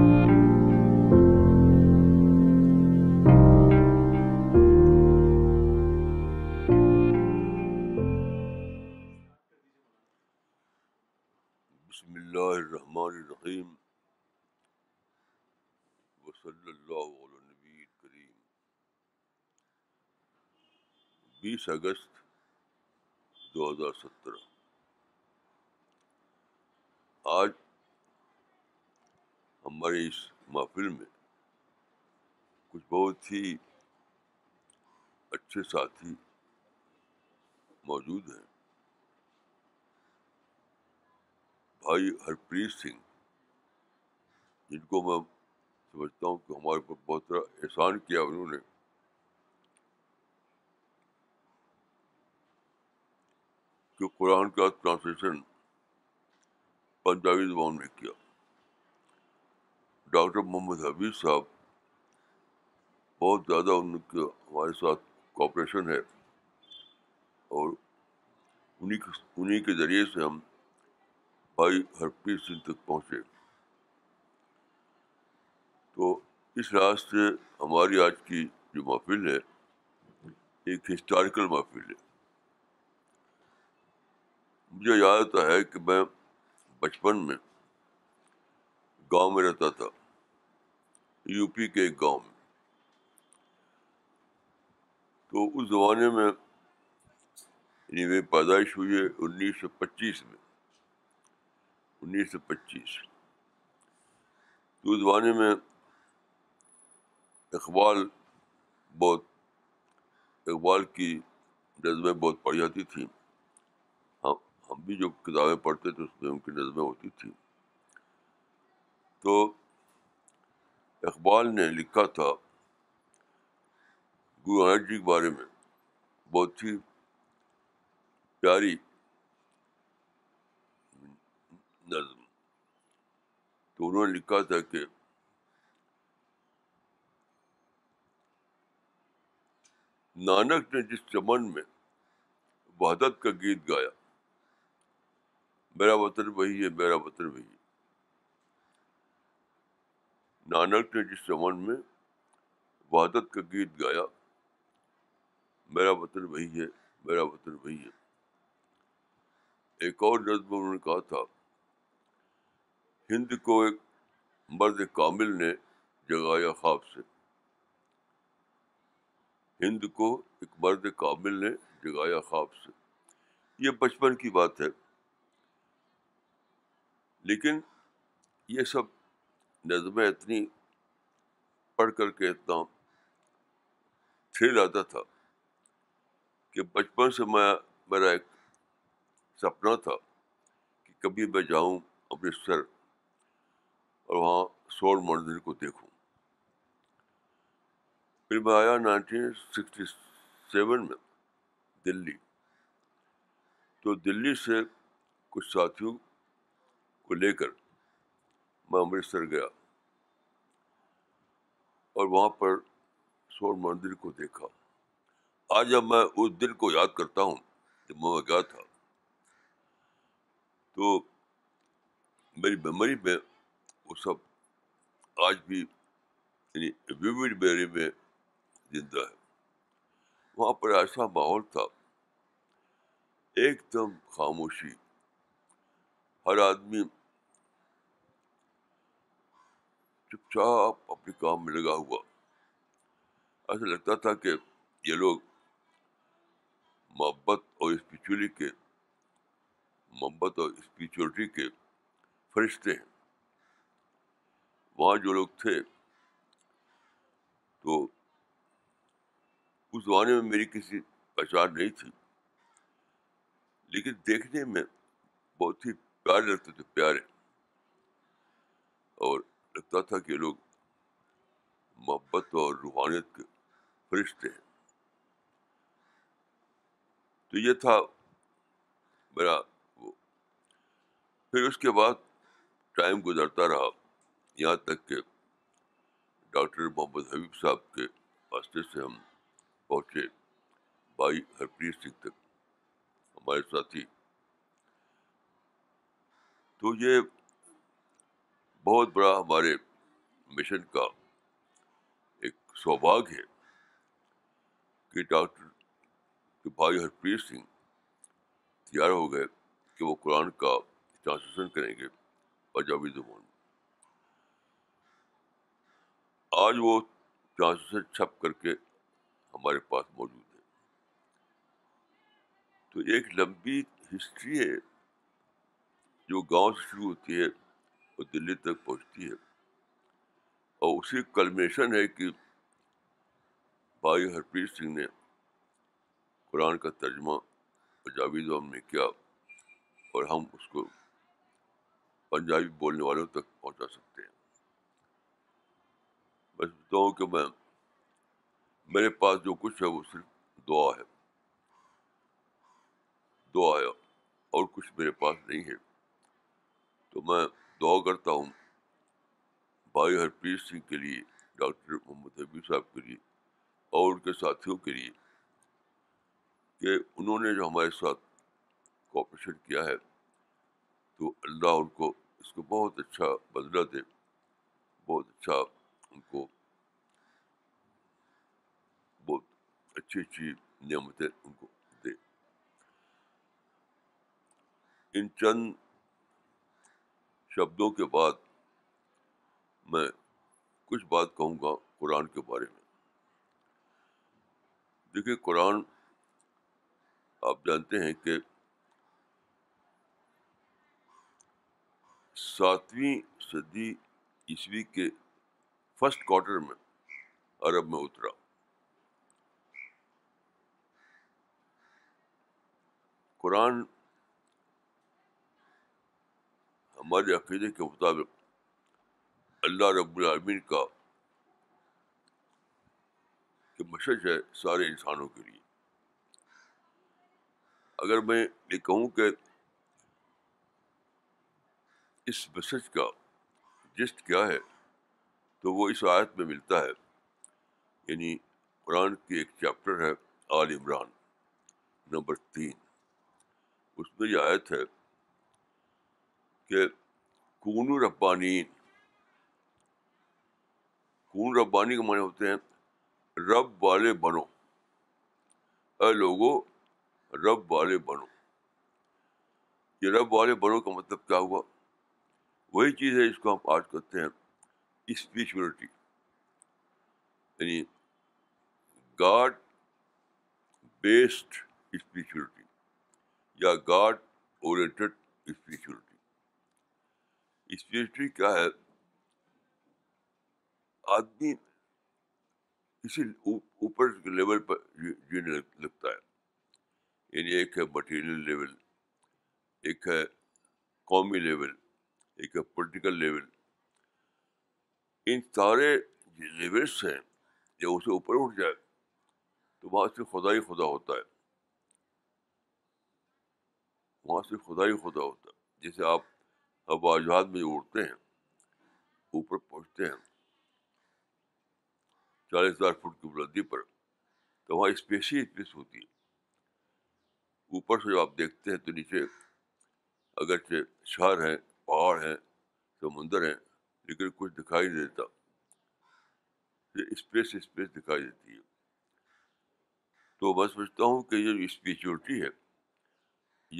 نبی کریم بیس اگست دو ہزار سترہ آج ہماری اس محفل میں کچھ بہت ہی اچھے ساتھی موجود ہیں بھائی ہرپریت سنگھ جن کو میں سمجھتا ہوں کہ ہمارے اوپر بہت احسان کیا انہوں نے کہ قرآن کا ٹرانسلیشن پنجابی زبان میں کیا ڈاکٹر محمد حبیب صاحب بہت زیادہ ان کے ہمارے ساتھ کوپریشن ہے اور انہیں انہیں کے ذریعے سے ہم بھائی ہرپیت سنگھ تک پہنچے تو اس لحاظ سے ہماری آج کی جو محفل ہے ایک ہسٹوریکل محفل ہے مجھے یاد آتا ہے کہ میں بچپن میں گاؤں میں رہتا تھا یو پی کے ایک گاؤں میں تو اس زمانے میں یعنی میری پیدائش ہوئی ہے انیس سو پچیس میں انیس سو پچیس تو اس زمانے میں اقبال بہت اقبال کی نظمیں بہت پڑ جاتی تھیں ہم ہم بھی جو کتابیں پڑھتے تھے اس میں ان کی نظمیں ہوتی تھیں تو اقبال نے لکھا تھا گرو نانک جی کے بارے میں بہت ہی پیاری نظم تو انہوں نے لکھا تھا کہ نانک نے جس چمن میں وحدت کا گیت گایا میرا وطن وہی ہے میرا وطن وہی ہے نانک نے جس زمان میں وحدت کا گیت گایا میرا وطن وہی ہے میرا وطن وہی ہے ایک اور نظم انہوں نے کہا تھا ہند کو ایک مرد کامل نے جگایا خواب سے ہند کو ایک مرد کامل نے جگایا خواب سے یہ بچپن کی بات ہے لیکن یہ سب نظمیں اتنی پڑھ کر کے اتنا چھ آتا تھا کہ بچپن سے میں میرا ایک سپنا تھا کہ کبھی میں جاؤں امرتسر اور وہاں سور مندر کو دیکھوں پھر میں آیا نائنٹین سکسٹی سیون میں دلی تو دلی سے کچھ ساتھیوں کو لے کر میں امرتسر گیا اور وہاں پر سور مندر کو دیکھا آج جب میں اس دن کو یاد کرتا ہوں جب میں گیا تھا تو میری میموری میں وہ سب آج بھی یعنی ویوڈ میری میں زندہ ہے وہاں پر ایسا ماحول تھا ایک دم خاموشی ہر آدمی چپ چاپ اپنے کام میں لگا ہوا ایسا لگتا تھا کہ یہ لوگ محبت اور اسپریچولی کے محبت اور اسپریچولیٹی کے فرشتے ہیں وہاں جو لوگ تھے تو اس زمانے میں میری کسی پہچان نہیں تھی لیکن دیکھنے میں بہت ہی پیارے لگتے تھے پیارے اور لگتا تھا کہ لوگ محبت اور روحانیت کے فرشتے ہیں تو یہ تھا میرا وہ پھر اس کے بعد ٹائم گزرتا رہا یہاں تک کہ ڈاکٹر محمد حبیب صاحب کے واسطے سے ہم پہنچے بھائی ہرپریت سنگھ تک ہمارے ساتھی تو یہ بہت بڑا ہمارے مشن کا ایک سوبھاگ ہے کہ ڈاکٹر بھائی ہرپریت سنگھ تیار ہو گئے کہ وہ قرآن کا ٹرانسلیشن کریں گے پنجابی زبان آج وہ ٹرانسلیشن چھپ کر کے ہمارے پاس موجود ہے تو ایک لمبی ہسٹری ہے جو گاؤں سے شروع ہوتی ہے دلی تک پہنچتی ہے اور اسی کلمیشن ہے کہ بھائی ہرپریت سنگھ نے قرآن کا ترجمہ پنجابی زبان میں کیا اور ہم اس کو پنجابی بولنے والوں تک پہنچا سکتے ہیں میں سمجھتا ہوں کہ میں میرے پاس جو کچھ ہے وہ صرف دعا ہے دعا ہے اور کچھ میرے پاس نہیں ہے تو میں دعا کرتا ہوں بھائی ہرپریت سنگھ کے لیے ڈاکٹر محمد حبیب صاحب کے لیے اور ان کے ساتھیوں کے لیے کہ انہوں نے جو ہمارے ساتھ کوپریشن کیا ہے تو اللہ ان کو اس کو بہت اچھا بدلہ دے بہت اچھا ان کو بہت اچھی اچھی نعمتیں ان کو دے ان چند شبدوں کے بعد میں کچھ بات کہوں گا قرآن کے بارے میں دیکھیے قرآن آپ جانتے ہیں کہ ساتویں صدی عیسوی کے فسٹ کوارٹر میں عرب میں اترا قرآن ہمارے عقیدے کے مطابق اللہ رب العمین کا کہ مشج ہے سارے انسانوں کے لیے اگر میں یہ کہوں کہ اس بشج کا جسٹ کیا ہے تو وہ اس آیت میں ملتا ہے یعنی قرآن کی ایک چیپٹر ہے عال عمران نمبر تین اس میں یہ آیت ہے کہ خون ربانی کون ربانی کے معنی ہوتے ہیں رب والے بنو اے لوگوں رب والے بنو یہ رب والے بنو کا مطلب کیا ہوا وہی چیز ہے جس کو ہم آج کرتے ہیں اسپریچولیٹی یعنی گاڈ بیسڈ اسپریچولیٹی یا گاڈ اورینٹڈ اسپریچولیٹی اس کیا ہے آدمی اوپر لیول پر جینے لگتا ہے یعنی ایک ہے مٹیریل لیول ایک ہے قومی لیول ایک ہے پولیٹیکل لیول ان سارے لیولس ہیں جب اسے اوپر اٹھ جائے تو وہاں سے خدا ہی خدا ہوتا ہے وہاں سے خدا ہی خدا ہوتا ہے جیسے آپ اب آجہاد میں جو اڑتے ہیں اوپر پہنچتے ہیں چالیس ہزار فٹ کی بلندی پر تو وہاں اسپیشی اسپیس ہوتی ہے اوپر سے جب آپ دیکھتے ہیں تو نیچے اگرچہ شہر ہیں پہاڑ ہیں سمندر ہیں لیکن کچھ دکھائی نہیں دیتا یہ اسپیس اسپیس دکھائی دیتی ہے تو میں سمجھتا ہوں کہ یہ اسپیچورٹی ہے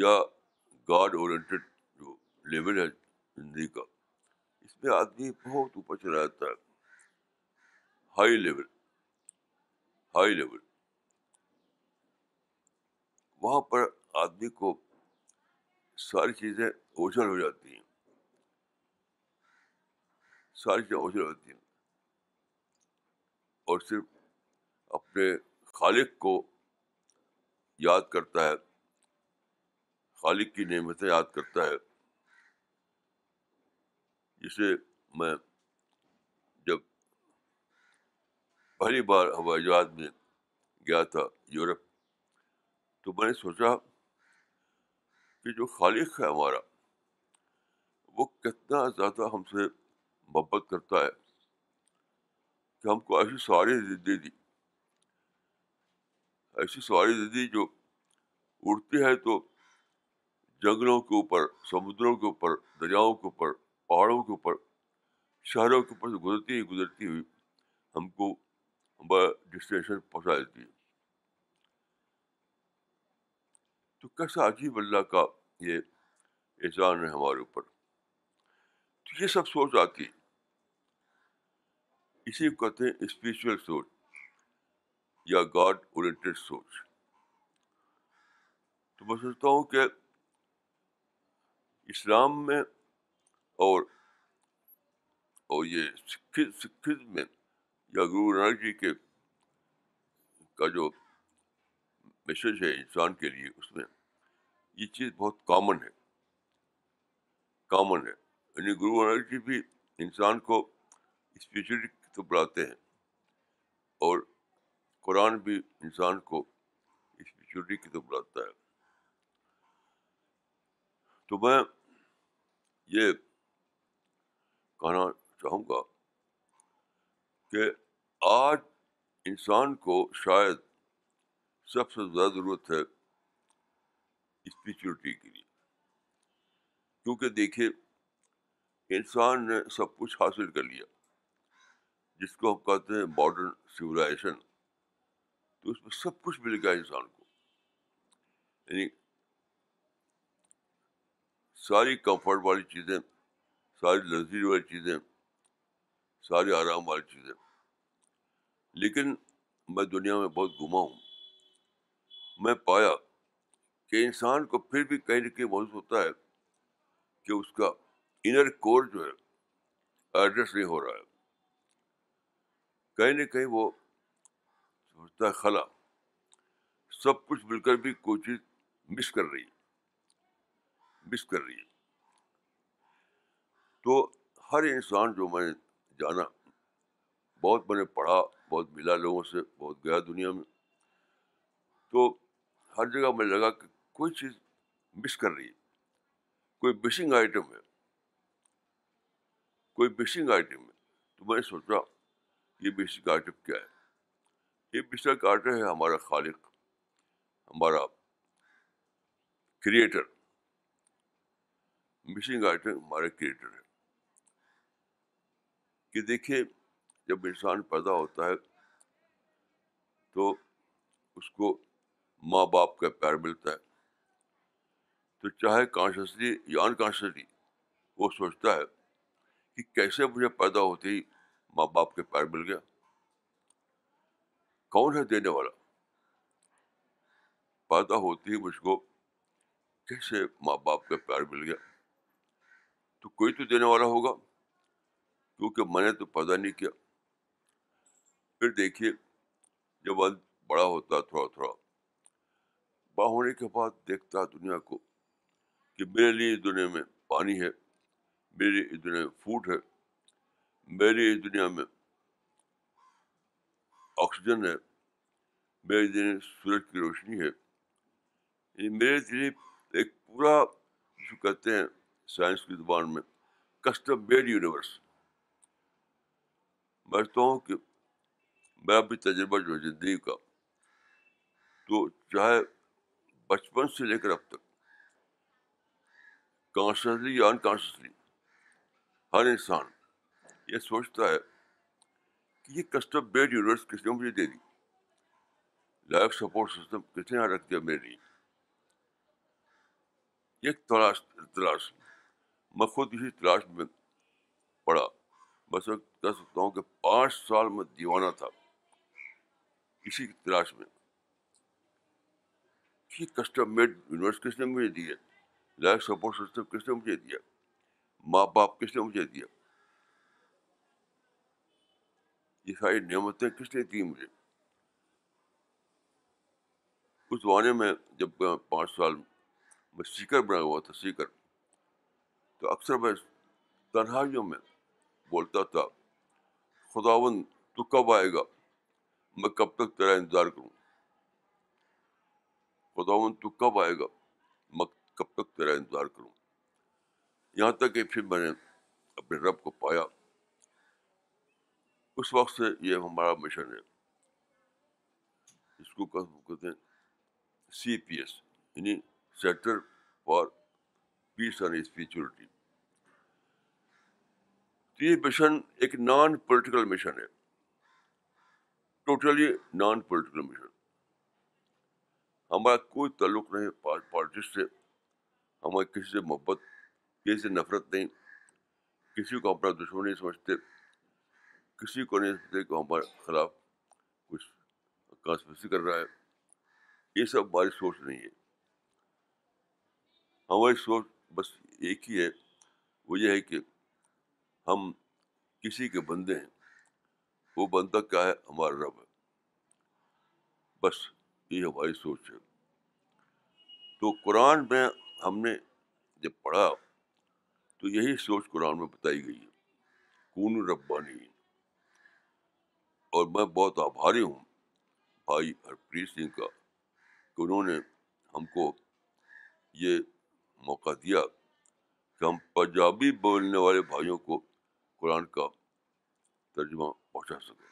یا گاڈ اورینٹیڈ لیول ہے زندگی کا اس میں آدمی بہت اوپر چلا جاتا ہے ہائی لیول ہائی لیول وہاں پر آدمی کو ساری چیزیں اوجھل ہو جاتی ہیں ساری چیزیں اوچھل ہو جاتی ہیں اور صرف اپنے خالق کو یاد کرتا ہے خالق کی نعمتیں یاد کرتا ہے میں جب پہلی بار ہوائی جہاز میں گیا تھا یورپ تو میں نے سوچا کہ جو خالق ہے ہمارا وہ کتنا زیادہ ہم سے محبت کرتا ہے کہ ہم کو ایسی سواری دے دی ایسی سواری دے دی جو اڑتی ہے تو جنگلوں کے اوپر سمندروں کے اوپر دریاؤں کے اوپر پہاڑوں کے اوپر شہروں کے اوپر سے گزرتی ہی گزرتی ہوئی ہم کو ہمارا ڈسٹینیشن پہنچا دیتی ہے تو کیسا عجیب اللہ کا یہ احسان ہے ہمارے اوپر تو یہ سب سوچ آتی ہے اسی کہتے ہیں اسپریچل سوچ یا گاڈ اورینٹیڈ سوچ تو میں سوچتا ہوں کہ اسلام میں اور اور یہ سکھ سکھ میں یا گرو نانک جی کے کا جو میسج ہے انسان کے لیے اس میں یہ چیز بہت کامن ہے کامن ہے یعنی گرو نانک جی بھی انسان کو اسپیشلی تو بلاتے بڑھاتے ہیں اور قرآن بھی انسان کو اسپیچولیٹی کی تو بڑھاتا ہے تو میں یہ کہنا چاہوں گا کہ آج انسان کو شاید سب سے زیادہ ضرورت ہے اسپریچولیٹی کے لیے کیونکہ دیکھیے انسان نے سب کچھ حاصل کر لیا جس کو ہم کہتے ہیں ماڈرن سولائزیشن تو اس میں سب کچھ مل گیا انسان کو یعنی ساری کمفرٹ والی چیزیں ساری لگزری والی چیزیں ساری آرام والی چیزیں لیکن میں دنیا میں بہت گھما ہوں میں پایا کہ انسان کو پھر بھی کہیں نہ کہیں محسوس ہوتا ہے کہ اس کا انر کور جو ہے ایڈریس نہیں ہو رہا ہے کہیں نہ کہیں وہ سوچتا ہے خلا سب کچھ مل کر بھی کوئی چیز مس کر رہی ہے مس کر رہی ہے تو ہر انسان جو میں نے جانا بہت میں نے پڑھا بہت ملا لوگوں سے بہت گیا دنیا میں تو ہر جگہ میں لگا کہ کوئی چیز مس کر رہی ہے کوئی مسنگ آئٹم ہے کوئی مسنگ آئٹم ہے تو میں نے سوچا یہ مسنگ آئٹم کیا ہے یہ مسنگ آئٹم ہے ہمارا خالق ہمارا کریٹر مسنگ آئٹم ہمارا کریٹر ہے کہ دیکھیے جب انسان پیدا ہوتا ہے تو اس کو ماں باپ کا پیار ملتا ہے تو چاہے کانشیسلی یا انکانشلی وہ سوچتا ہے کہ کیسے مجھے پیدا ہوتے ہی ماں باپ کے پیار مل گیا کون ہے دینے والا پیدا ہوتے ہی مجھ کو کیسے ماں باپ کا پیار مل گیا تو کوئی تو دینے والا ہوگا کیونکہ میں نے تو پیدا نہیں کیا پھر دیکھیے جب ال بڑا ہوتا تھوڑا تھوڑا بڑا ہونے کے بعد دیکھتا دنیا کو کہ میرے لیے اس دنیا میں پانی ہے میرے لیے اس دنیا میں فوڈ ہے میرے لیے اس دنیا میں آکسیجن ہے میرے دن سورج کی روشنی ہے یہ یعنی میرے لیے ایک پورا کہتے ہیں سائنس کی زبان میں کسٹم میڈ یونیورس سمجھتا ہوں کہ میں اپنی تجربہ جو ہے زندگی کا تو چاہے بچپن سے لے کر اب تک کانشسلی یا انکانشسلی ہر انسان یہ سوچتا ہے کہ یہ کسٹم بیڈ یونیورس کس نے مجھے دے دی لائف سپورٹ سسٹم کس نے رکھ دیا میرے لیے یہ تلاش تلاش میں خود اسی تلاش میں پڑا بس کہہ سکتا ہوں کہ پانچ سال میں دیوانہ تھا اسی کی تلاش میں کہ کسٹم میڈ یونیورس کس نے مجھے دیے لائف سپورٹ سسٹم کس نے مجھے دیا ماں باپ کس نے مجھے دیا یہ ساری نعمتیں کس نے دی مجھے اس زمانے میں جب میں پانچ سال میں سیکر بنا ہوا تھا سیکر تو اکثر میں تنہائیوں میں بولتا تھا خداون تو کب آئے گا میں کب تک تیرا انتظار کروں خداون تو کب آئے گا میں کب تک تیرا انتظار کروں یہاں تک کہ پھر میں نے اپنے رب کو پایا اس وقت سے یہ ہمارا مشن ہے اس کو کہتے ہیں سی پی ایس یعنی centre for peace and spirituality یہ مشن ایک نان پولیٹیکل مشن ہے ٹوٹلی نان پولیٹیکل مشن ہمارا کوئی تعلق نہیں پالیٹکس سے ہماری کسی سے محبت کسی سے نفرت نہیں کسی کو اپنا دشمن نہیں سمجھتے کسی کو نہیں سمجھتے کہ ہمارے خلاف کچھ کانسپریسی کر رہا ہے یہ سب ہماری سوچ نہیں ہے ہماری سوچ بس ایک ہی ہے وہ یہ ہے کہ ہم کسی کے بندے ہیں وہ بندہ کیا ہے ہمارا رب ہے بس یہ ہماری سوچ ہے تو قرآن میں ہم نے جب پڑھا تو یہی سوچ قرآن میں بتائی گئی ہے کون ربانی اور میں بہت آبھاری ہوں بھائی ہرپریت سنگھ کا کہ انہوں نے ہم کو یہ موقع دیا کہ ہم پنجابی بولنے والے بھائیوں کو قرآن کا ترجمہ پہنچا سکے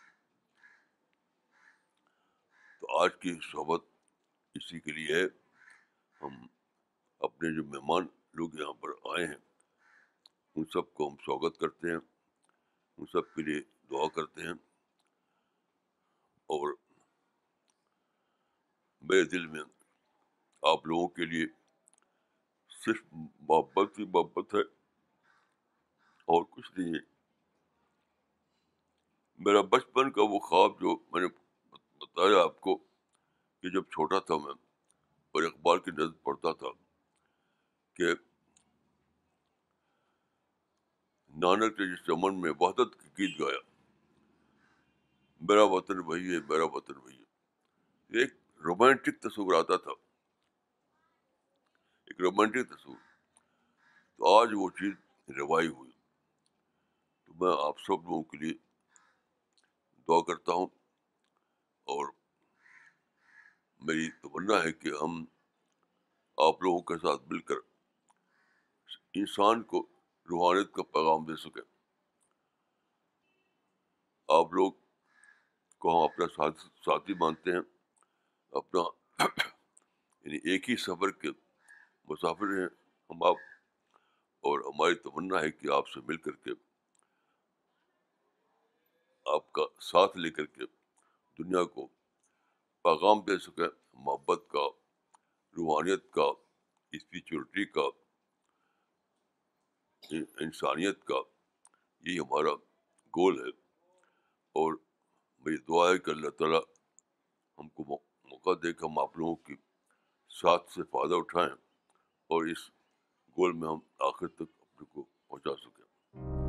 تو آج کی صحبت اسی کے لیے ہے ہم اپنے جو مہمان لوگ یہاں پر آئے ہیں ان سب کو ہم سواگت کرتے ہیں ان سب کے لیے دعا کرتے ہیں اور میرے دل میں آپ لوگوں کے لیے صرف محبت ہی محبت ہے اور کچھ نہیں ہے میرا بچپن کا وہ خواب جو میں نے بتایا آپ کو کہ جب چھوٹا تھا میں اور اقبال کی نظر پڑھتا تھا کہ نانک نے جس چمن میں وحدت کی گیت گایا میرا وطن وہی ہے میرا وطن وہی ہے ایک رومانٹک تصور آتا تھا ایک رومانٹک تصور تو آج وہ چیز روائی ہوئی تو میں آپ سب لوگوں کے لیے کرتا ہوں اور میری تمنا ہے کہ ہم آپ لوگوں کے ساتھ مل کر انسان کو روحانیت کا پیغام دے سکیں آپ لوگ کو ہم اپنا ساتھ ساتھی مانتے ہیں اپنا یعنی ایک ہی سفر کے مسافر ہیں ہم آپ اور ہماری تمنا ہے کہ آپ سے مل کر کے آپ کا ساتھ لے کر کے دنیا کو پیغام دے سکیں محبت کا روحانیت کا اسپریچولیٹی کا انسانیت کا یہ ہمارا گول ہے اور میری دعا ہے کہ اللہ تعالیٰ ہم کو موقع دے کے ہم آپ لوگوں کی ساتھ سے فائدہ اٹھائیں اور اس گول میں ہم آخر تک پہنچا سکیں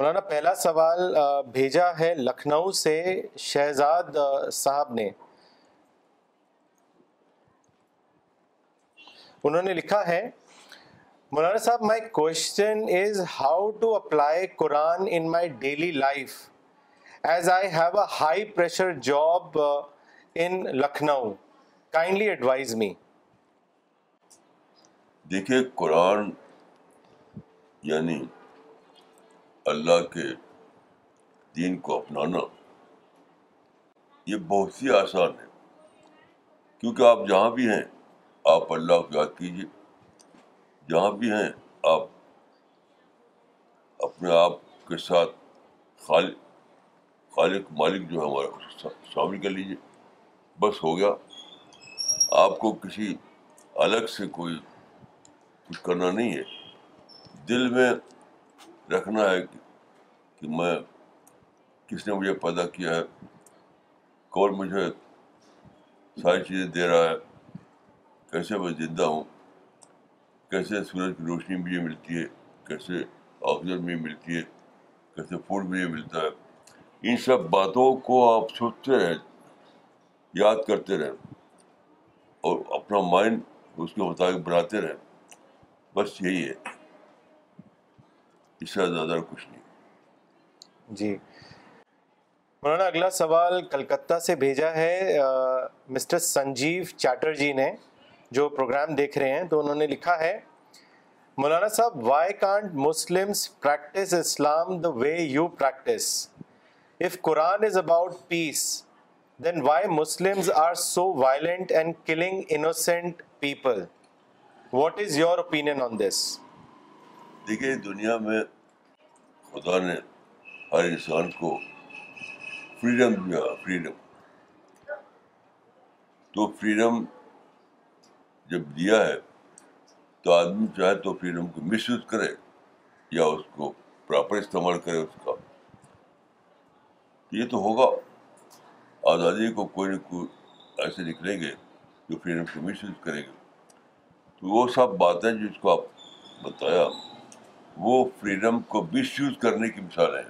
مولانا پہلا سوال بھیجا ہے لکھنؤ سے شہزاد صاحب نے انہوں نے لکھا ہے مولانا صاحب my question is how to apply Quran in my daily life as I have a high pressure job in Lucknow kindly advise me دیکھیے قرآن یعنی اللہ کے دین کو اپنانا یہ بہت ہی آسان ہے کیونکہ آپ جہاں بھی ہیں آپ اللہ کو یاد کیجیے جہاں بھی ہیں آپ اپنے آپ کے ساتھ خالق خالق مالک جو ہے ہمارا شامل کر لیجیے بس ہو گیا آپ کو کسی الگ سے کوئی کچھ کرنا نہیں ہے دل میں رکھنا ہے کہ میں کس نے مجھے پیدا کیا ہے کون مجھے ساری چیزیں دے رہا ہے کیسے میں زندہ ہوں کیسے سورج کی روشنی مجھے ملتی ہے کیسے آکسیجن مجھے ملتی ہے کیسے فوڈ مجھے ملتا ہے ان سب باتوں کو آپ سوچتے رہیں یاد کرتے رہیں اور اپنا مائنڈ اس کے مطابق بناتے رہیں بس یہی ہے اس سے زیادہ کچھ نہیں جی مولانا اگلا سوال کلکتہ سے بھیجا ہے مسٹر سنجیو چیٹر جی نے جو پروگرام دیکھ رہے ہیں تو انہوں نے لکھا ہے مولانا صاحب why can't Muslim practise Islam the way you practise of Quran is about peace then why are so violent and killing innocent people what is your opinion on this دیکھیے دنیا میں خدا نے ہر انسان کو فریڈم دیا فریڈم تو فریڈم جب دیا ہے تو آدمی چاہے تو فریڈم کو مس یوز کرے یا اس کو پراپر استعمال کرے اس کا یہ تو ہوگا آزادی کو کوئی نہ کوئی ایسے نکلیں گے جو فریڈم کو مس یوز کریں گے تو وہ سب باتیں جس کو آپ بتایا وہ فریڈم کو مس یوز کرنے کی مثال ہے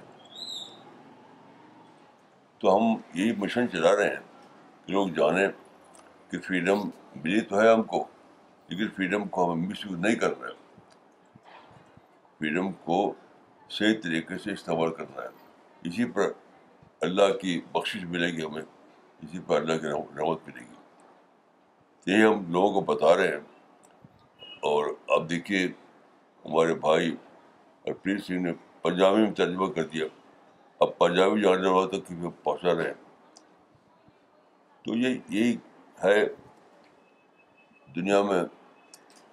تو ہم یہی مشن چلا رہے ہیں کہ لوگ جانیں کہ فریڈم ملی تو ہے ہم کو لیکن فریڈم کو ہمیں مس یوز نہیں کر رہے ہے فریڈم کو صحیح طریقے سے استعمال کرنا ہے اسی پر اللہ کی بخشش ملے گی ہمیں اسی پر اللہ کی رحمت ملے گی یہی ہم لوگوں کو بتا رہے ہیں اور آپ دیکھیے ہمارے بھائی اور ہرپریت سنگھ نے پنجابی میں ترجمہ کر دیا اب پنجابی جاننے والا کسی پہنچا رہے تو یہ یہی ہے دنیا میں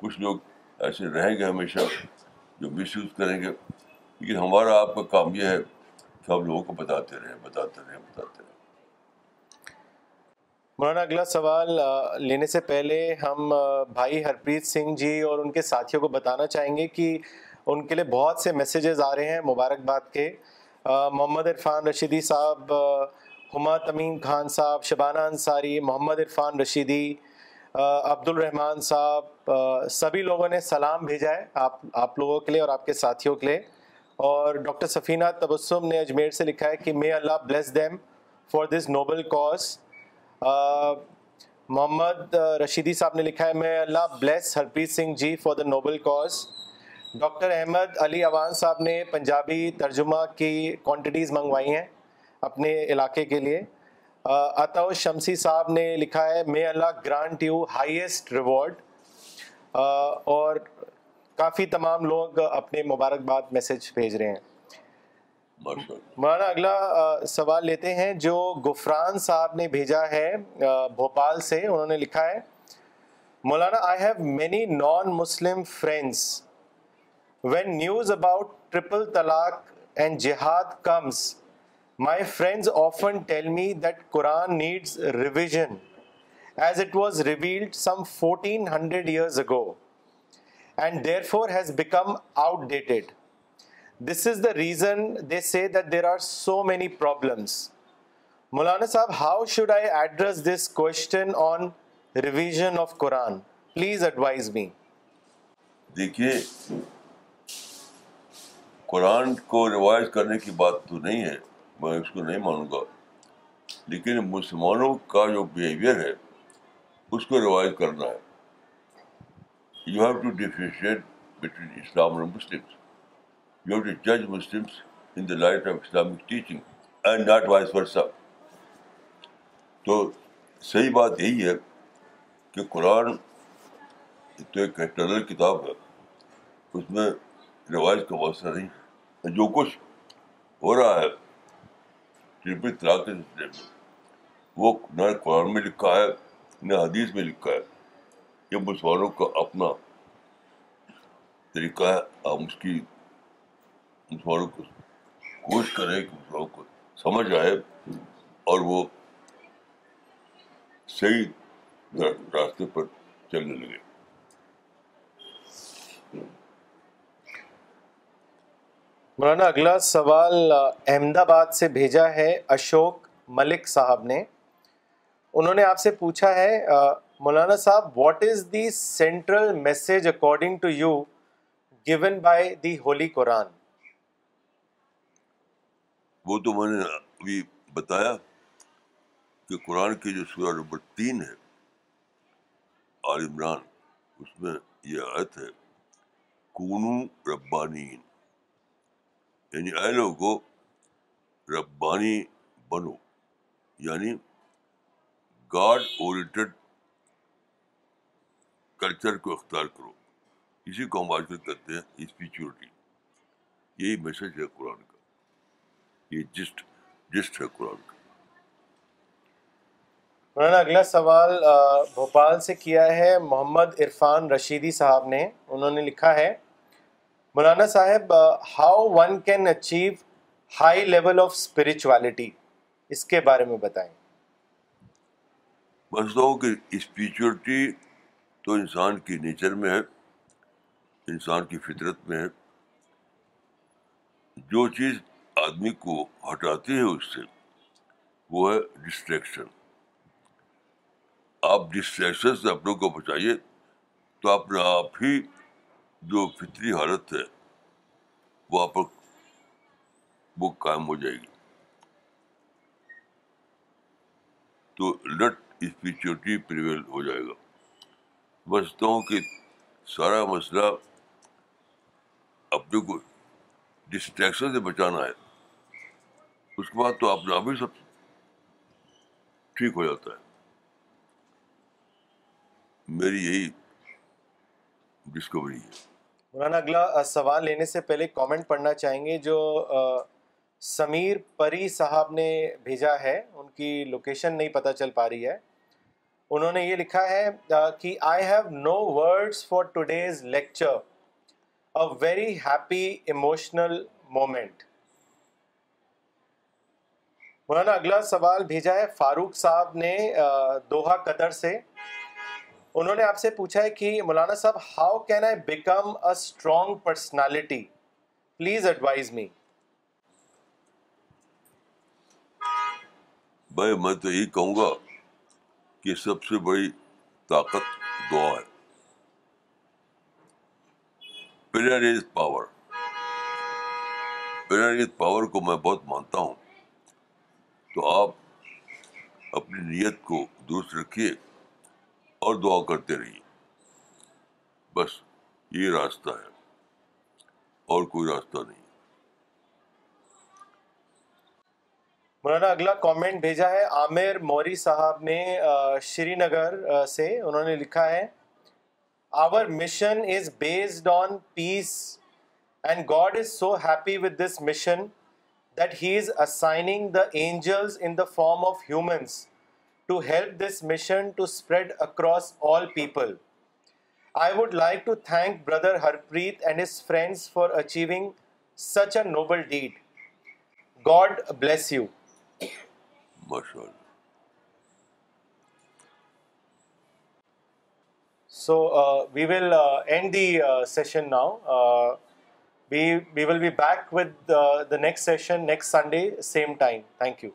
کچھ لوگ ایسے رہیں گے ہمیشہ جو مس یوز کریں گے لیکن ہمارا آپ کا کام یہ ہے کہ ہم لوگوں کو بتاتے رہیں بتاتے رہے بتاتے رہے مولانا اگلا سوال لینے سے پہلے ہم بھائی ہرپریت سنگھ جی اور ان کے ساتھیوں کو بتانا چاہیں گے کہ ان کے لیے بہت سے میسیجز آ رہے ہیں مبارکباد کے محمد عرفان رشیدی صاحب ہما تمیم خان صاحب شبانہ انصاری محمد عرفان رشیدی عبد عبدالرحمٰن صاحب سبھی لوگوں نے سلام بھیجا ہے آپ آپ لوگوں کے لیے اور آپ کے ساتھیوں کے لیے اور ڈاکٹر سفینہ تبسم نے اجمیر سے لکھا ہے کہ may Allah bless them for this noble cause Muhammad Rashidi صاحب نے لکھا ہے may Allah bless Harpreet Singh ji for the noble cause doctor Ahmad Ali Awan صاحب نے پنجابی ترجمہ کی کوانٹیٹیز منگوائی ہیں اپنے علاقے کے لیے اطاو شمسی صاحب نے لکھا ہے may Allah grant you highest reward اور کافی تمام لوگ اپنے مبارکباد میسج بھیج رہے ہیں مولانا اگلا سوال لیتے ہیں جو گفران صاحب نے بھیجا ہے بھوپال سے انہوں نے لکھا ہے مولانا I have many non Muslim friends when news about triple talaq and jihad comes my friends often tell me that Quran needs revision as it was revealed some fourteen hundred years ago and therefore has become outdated this is the reason they say that there are so many problems مولانا صاحب how should I address this question on revision of Quran please advise me دیکھیے قرآن کو روایت کرنے کی بات تو نہیں ہے میں اس کو نہیں مانوں گا لیکن مسلمانوں کا جو بیہیویئر ہے اس کو روایت کرنا ہے you have to between Islam اور Islamic teaching and not vice versa تو صحیح بات یہی ہے کہ قرآن تو ایک ایکٹرل کتاب ہے اس میں روایت کا واسطہ نہیں جو کچھ ہو رہا ہے ترپی طلاق کے سلسلے میں وہ نہ قرآن میں لکھا ہے نہ حدیث میں لکھا ہے یہ مسلمانوں کا اپنا طریقہ ہے ہم اس کی مسلمانوں کو کوشش کریں کہ مسلمانوں کو سمجھ آئے اور وہ صحیح راستے پر چلنے لگے مولانا اگلا سوال احمد آباد سے بھیجا ہے اشوک ملک صاحب نے انہوں نے آپ سے پوچھا ہے مولانا صاحب what is the central message according to you given by the holy Quran وہ تو میں نے ابھی بتایا کہ قرآن کی جو سورہ نمبر تین ہے اس میں یہ آیت ہے کونو ربانین یعنی اے ربانی بنو یعنی گاڈ کلچر کو اختیار کرو اسی کو ہم کل کہتے ہیں اسپیچورٹی یہی میسج ہے قرآن کا یہ جسٹ جسٹ ہے قرآن کا مولانا اگلا سوال بھوپال سے کیا ہے محمد عرفان رشیدی صاحب نے انہوں نے لکھا ہے مولانا صاحب how one can achieve high level of spirituality اس کے بارے میں بتائیں اسپریچوٹی تو انسان کی نیچر میں ہے انسان کی فطرت میں ہے جو چیز آدمی کو ہٹاتی ہے اس سے وہ ہے ڈسٹریکشن آپ ڈسٹریکشن سے اپنے کو بچائیے تو اپنا آپ ہی جو فطری حالت ہے وہ آپ وہ قائم ہو جائے گی تو لٹ اسپیچوٹی پریویل ہو جائے گا سمجھتا ہوں کہ سارا مسئلہ اپنے کو ڈسٹریکشن سے بچانا ہے اس کے بعد تو آپ ہی سب ٹھیک ہو جاتا ہے میری یہی ڈسکوری ہے مولانا اگلا سوال لینے سے پہلے کامنٹ پڑھنا چاہیں گے جو سمیر پری صاحب نے بھیجا ہے ان کی لوکیشن نہیں پتہ چل پا رہی ہے انہوں نے یہ لکھا ہے کہ I have no words for today's lecture a very happy emotional moment مولانا اگلا سوال بھیجا ہے فاروق صاحب نے دوہا قدر سے انہوں نے آپ سے پوچھا ہے کہ مولانا صاحب how can I become strong personality please advise me میں تو یہی کہوں گا کہ سب سے بڑی طاقت دعا ہے پریئر پریئر پاور پاور کو میں بہت مانتا ہوں تو آپ اپنی نیت کو درست رکھیے اور دعا کرتے رہیے بس یہ راستہ ہے اور کوئی راستہ نہیں مولانا اگلا کامنٹ بھیجا ہے عامر موری صاحب نے شری نگر سے انہوں نے لکھا ہے our mission is based on peace and God is so happy with this mission that he is assigning the angels in the form of humans to help this mission to spread across all people. I would like to thank Brother Harpreet and his friends for achieving such a noble deed. God bless you. MashaAllah. So uh, we will uh, end the uh, session now. We will be back with the next session next Sunday, same time. Thank you.